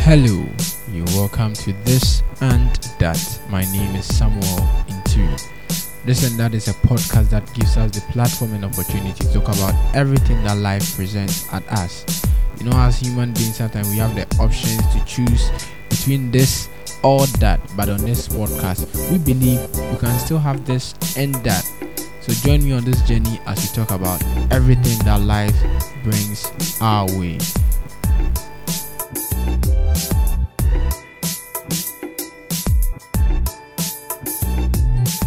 Hello, you're welcome to this and that. My name is Samuel Ntiri. This and that is a podcast that gives us the platform and opportunity to talk about everything that life presents at us. You know, as human beings, sometimes we have the options to choose between this or that, but on this podcast, we believe we can still have this and that. So join me on this journey as we talk about everything that life brings our way.